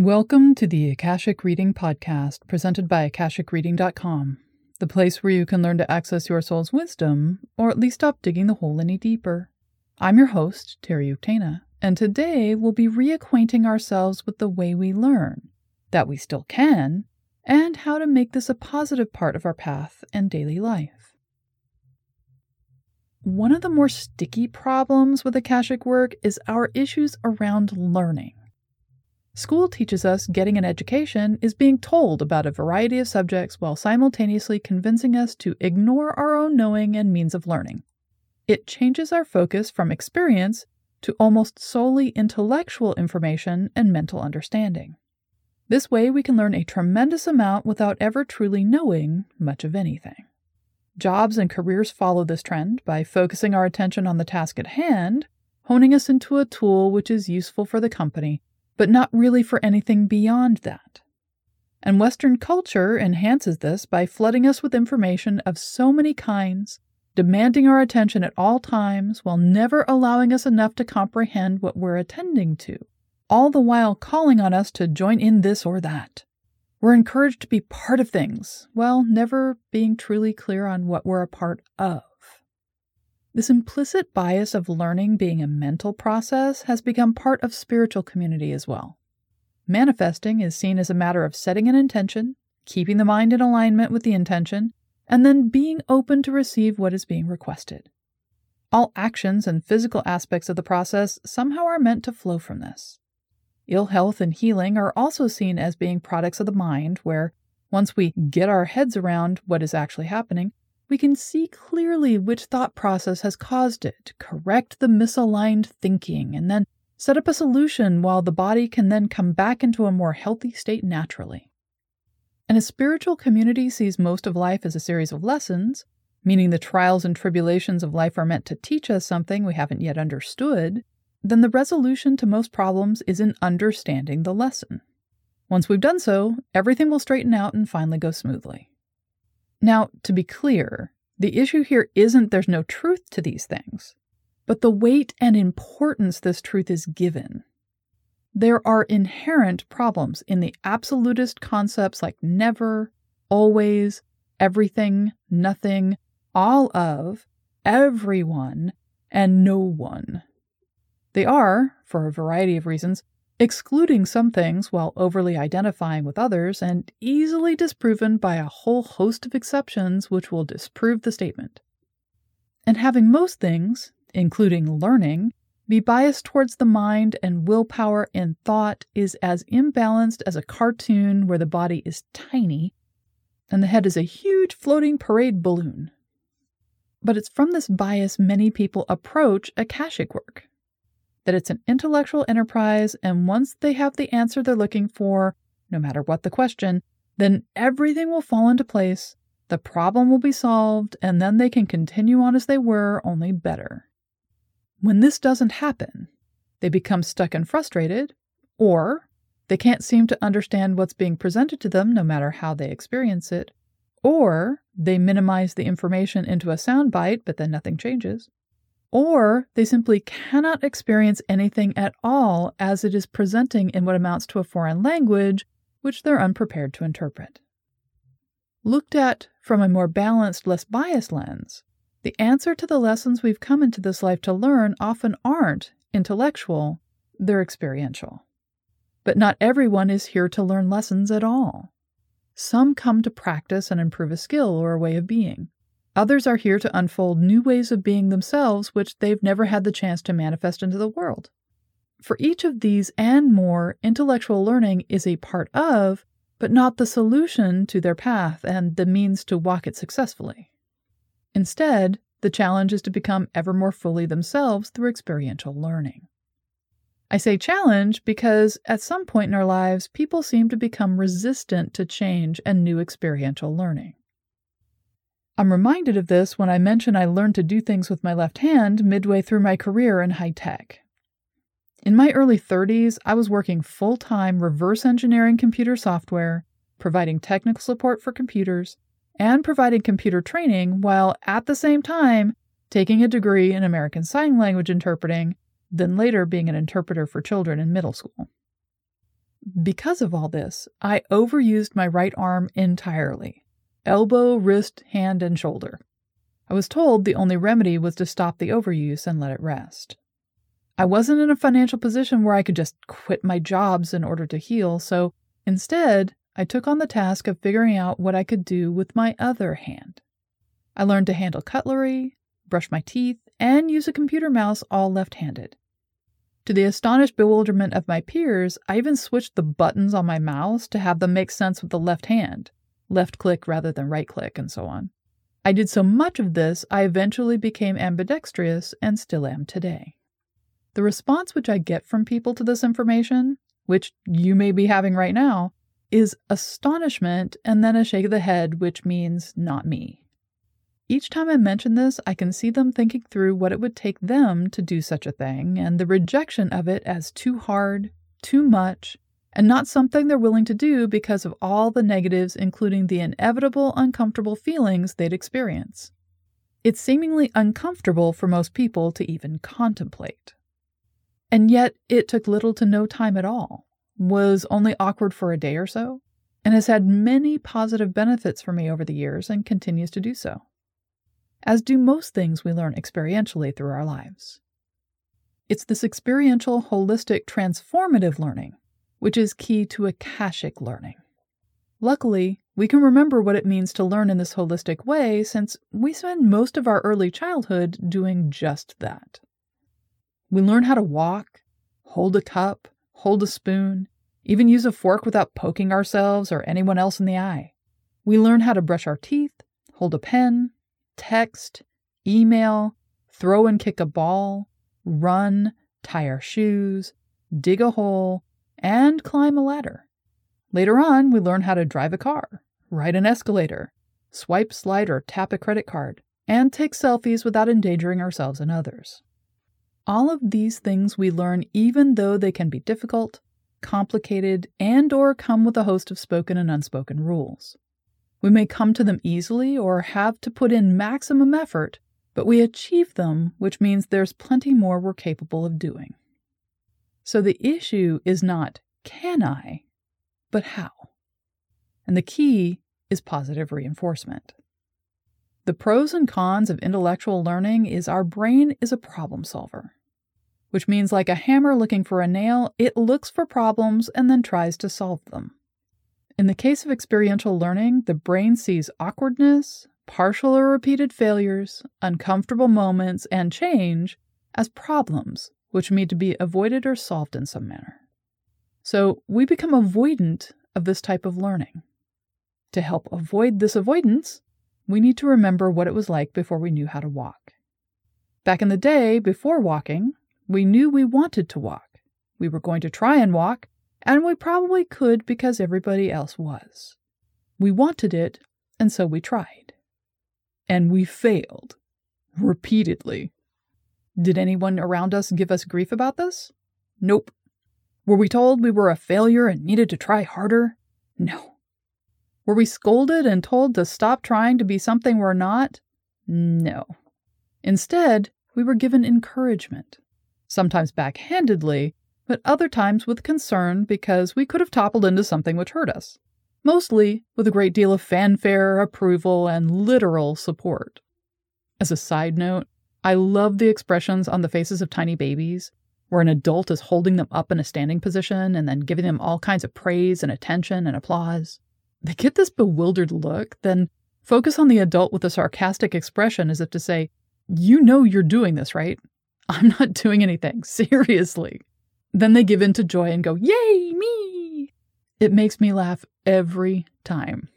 Welcome to the Akashic Reading Podcast, presented by AkashicReading.com, the place where you can learn to access your soul's wisdom, or at least stop digging the hole any deeper. I'm your host, Terry Uktana, and today we'll be reacquainting ourselves with the way we learn, that we still can, and how to make this a positive part of our path and daily life. One of the more sticky problems with Akashic work is our issues around learning. School teaches us getting an education is being told about a variety of subjects while simultaneously convincing us to ignore our own knowing and means of learning. It changes our focus from experience to almost solely intellectual information and mental understanding. This way, we can learn a tremendous amount without ever truly knowing much of anything. Jobs and careers follow this trend by focusing our attention on the task at hand, honing us into a tool which is useful for the company but not really for anything beyond that. And Western culture enhances this by flooding us with information of so many kinds, demanding our attention at all times while never allowing us enough to comprehend what we're attending to, all the while calling on us to join in this or that. We're encouraged to be part of things, while never being truly clear on what we're a part of. This implicit bias of learning being a mental process has become part of spiritual community as well. Manifesting is seen as a matter of setting an intention, keeping the mind in alignment with the intention, and then being open to receive what is being requested. All actions and physical aspects of the process somehow are meant to flow from this. Ill health and healing are also seen as being products of the mind, where once we get our heads around what is actually happening, we can see clearly which thought process has caused it, correct the misaligned thinking, and then set up a solution while the body can then come back into a more healthy state naturally. And a spiritual community sees most of life as a series of lessons, meaning the trials and tribulations of life are meant to teach us something we haven't yet understood, then the resolution to most problems is in understanding the lesson. Once we've done so, everything will straighten out and finally go smoothly. Now, to be clear, the issue here isn't there's no truth to these things, but the weight and importance this truth is given. There are inherent problems in the absolutist concepts like never, always, everything, nothing, all of, everyone, and no one. They are, for a variety of reasons, excluding some things while overly identifying with others, and easily disproven by a whole host of exceptions which will disprove the statement. And having most things, including learning, be biased towards the mind and willpower in thought is as imbalanced as a cartoon where the body is tiny and the head is a huge floating parade balloon. But it's from this bias many people approach Akashic work that it's an intellectual enterprise, and once they have the answer they're looking for, no matter what the question, then everything will fall into place, the problem will be solved, and then they can continue on as they were, only better. When this doesn't happen, they become stuck and frustrated, or they can't seem to understand what's being presented to them no matter how they experience it, or they minimize the information into a soundbite, but then nothing changes or they simply cannot experience anything at all as it is presenting in what amounts to a foreign language, which they're unprepared to interpret. Looked at from a more balanced, less biased lens, the answer to the lessons we've come into this life to learn often aren't intellectual, they're experiential. But not everyone is here to learn lessons at all. Some come to practice and improve a skill or a way of being. Others are here to unfold new ways of being themselves, which they've never had the chance to manifest into the world. For each of these and more, intellectual learning is a part of, but not the solution to their path and the means to walk it successfully. Instead, the challenge is to become ever more fully themselves through experiential learning. I say challenge because at some point in our lives, people seem to become resistant to change and new experiential learning. I'm reminded of this when I mention I learned to do things with my left hand midway through my career in high tech. In my early 30s, I was working full time reverse engineering computer software, providing technical support for computers, and providing computer training while at the same time taking a degree in American Sign Language interpreting, then later being an interpreter for children in middle school. Because of all this, I overused my right arm entirely elbow, wrist, hand, and shoulder. I was told the only remedy was to stop the overuse and let it rest. I wasn't in a financial position where I could just quit my jobs in order to heal, so instead, I took on the task of figuring out what I could do with my other hand. I learned to handle cutlery, brush my teeth, and use a computer mouse all left handed. To the astonished bewilderment of my peers, I even switched the buttons on my mouse to have them make sense with the left hand left click rather than right click, and so on. I did so much of this, I eventually became ambidextrous and still am today. The response which I get from people to this information, which you may be having right now, is astonishment and then a shake of the head, which means not me. Each time I mention this, I can see them thinking through what it would take them to do such a thing and the rejection of it as too hard, too much, and not something they're willing to do because of all the negatives, including the inevitable uncomfortable feelings they'd experience. It's seemingly uncomfortable for most people to even contemplate. And yet, it took little to no time at all, was only awkward for a day or so, and has had many positive benefits for me over the years and continues to do so as do most things we learn experientially through our lives. It's this experiential, holistic, transformative learning which is key to Akashic learning. Luckily, we can remember what it means to learn in this holistic way since we spend most of our early childhood doing just that. We learn how to walk, hold a cup, hold a spoon, even use a fork without poking ourselves or anyone else in the eye. We learn how to brush our teeth, hold a pen, text, email, throw and kick a ball, run, tie our shoes, dig a hole, and climb a ladder. Later on, we learn how to drive a car, ride an escalator, swipe, slide, or tap a credit card, and take selfies without endangering ourselves and others. All of these things we learn even though they can be difficult, complicated, and or come with a host of spoken and unspoken rules. We may come to them easily or have to put in maximum effort, but we achieve them, which means there's plenty more we're capable of doing. So the issue is not can I, but how. And the key is positive reinforcement. The pros and cons of intellectual learning is our brain is a problem solver, which means, like a hammer looking for a nail, it looks for problems and then tries to solve them. In the case of experiential learning, the brain sees awkwardness, partial or repeated failures, uncomfortable moments, and change as problems which need to be avoided or solved in some manner. So we become avoidant of this type of learning. To help avoid this avoidance, we need to remember what it was like before we knew how to walk. Back in the day, before walking, we knew we wanted to walk. We were going to try and walk, and we probably could because everybody else was. We wanted it, and so we tried. And we failed. Repeatedly. Did anyone around us give us grief about this? Nope. Were we told we were a failure and needed to try harder? No. Were we scolded and told to stop trying to be something we're not? No. Instead, we were given encouragement, sometimes backhandedly, but other times with concern because we could have toppled into something which hurt us, mostly with a great deal of fanfare, approval, and literal support. As a side note, I love the expressions on the faces of tiny babies where an adult is holding them up in a standing position and then giving them all kinds of praise and attention and applause. They get this bewildered look, then focus on the adult with a sarcastic expression as if to say, You know you're doing this, right? I'm not doing anything, seriously. Then they give in to joy and go, Yay, me! It makes me laugh every time.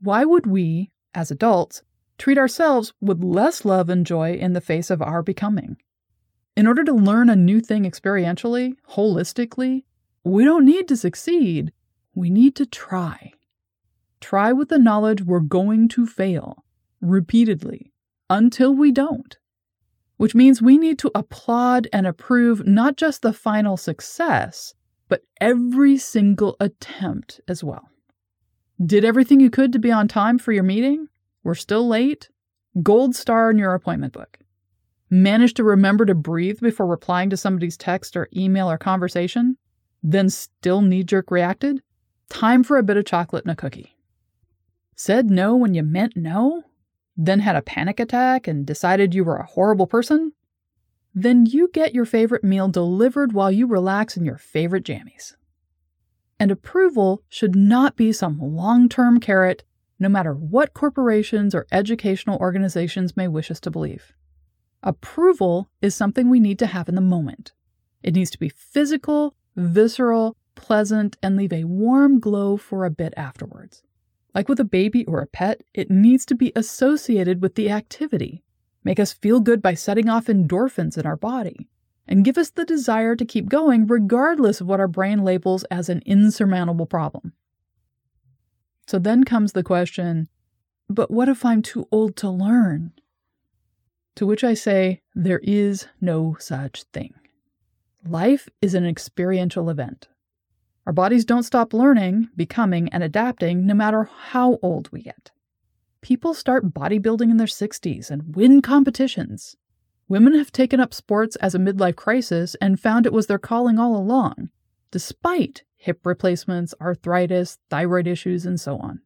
Why would we, as adults, treat ourselves with less love and joy in the face of our becoming? In order to learn a new thing experientially, holistically, we don't need to succeed. We need to try. Try with the knowledge we're going to fail repeatedly until we don't which means we need to applaud and approve not just the final success, but every single attempt as well. Did everything you could to be on time for your meeting? We're still late? Gold star in your appointment book. Managed to remember to breathe before replying to somebody's text or email or conversation? then still knee jerk reacted? Time for a bit of chocolate and a cookie. Said no when you meant no? Then had a panic attack and decided you were a horrible person? Then you get your favorite meal delivered while you relax in your favorite jammies. And approval should not be some long term carrot, no matter what corporations or educational organizations may wish us to believe. Approval is something we need to have in the moment. It needs to be physical, visceral, pleasant, and leave a warm glow for a bit afterwards. Like with a baby or a pet, it needs to be associated with the activity, make us feel good by setting off endorphins in our body, and give us the desire to keep going regardless of what our brain labels as an insurmountable problem. So then comes the question but what if I'm too old to learn? To which I say, there is no such thing. Life is an experiential event. Our bodies don't stop learning, becoming, and adapting no matter how old we get. People start bodybuilding in their 60s and win competitions. Women have taken up sports as a midlife crisis and found it was their calling all along, despite hip replacements, arthritis, thyroid issues, and so on.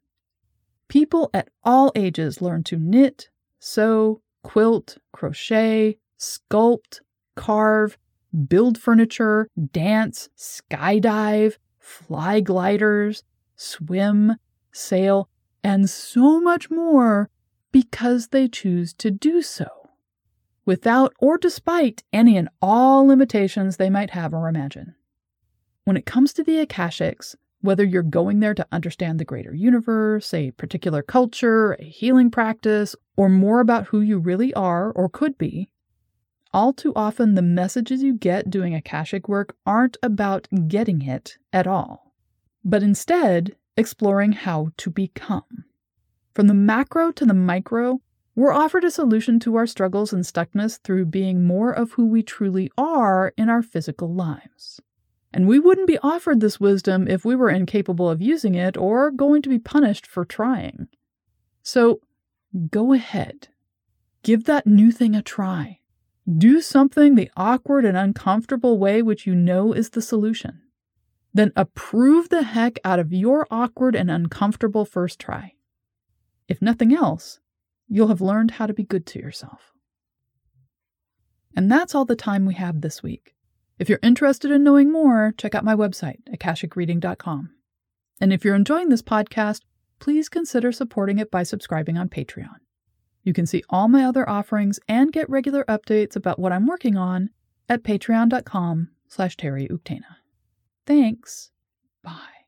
People at all ages learn to knit, sew, quilt, crochet, sculpt, carve, build furniture, dance, skydive, fly gliders, swim, sail, and so much more because they choose to do so, without or despite any and all limitations they might have or imagine. When it comes to the Akashics, whether you're going there to understand the greater universe, a particular culture, a healing practice, or more about who you really are or could be, all too often the messages you get doing Akashic work aren't about getting it at all, but instead exploring how to become. From the macro to the micro, we're offered a solution to our struggles and stuckness through being more of who we truly are in our physical lives. And we wouldn't be offered this wisdom if we were incapable of using it or going to be punished for trying. So go ahead. Give that new thing a try. Do something the awkward and uncomfortable way which you know is the solution. Then approve the heck out of your awkward and uncomfortable first try. If nothing else, you'll have learned how to be good to yourself. And that's all the time we have this week. If you're interested in knowing more, check out my website, akashicreading.com. And if you're enjoying this podcast, please consider supporting it by subscribing on Patreon. You can see all my other offerings and get regular updates about what I'm working on at patreon.com slash Thanks. Bye.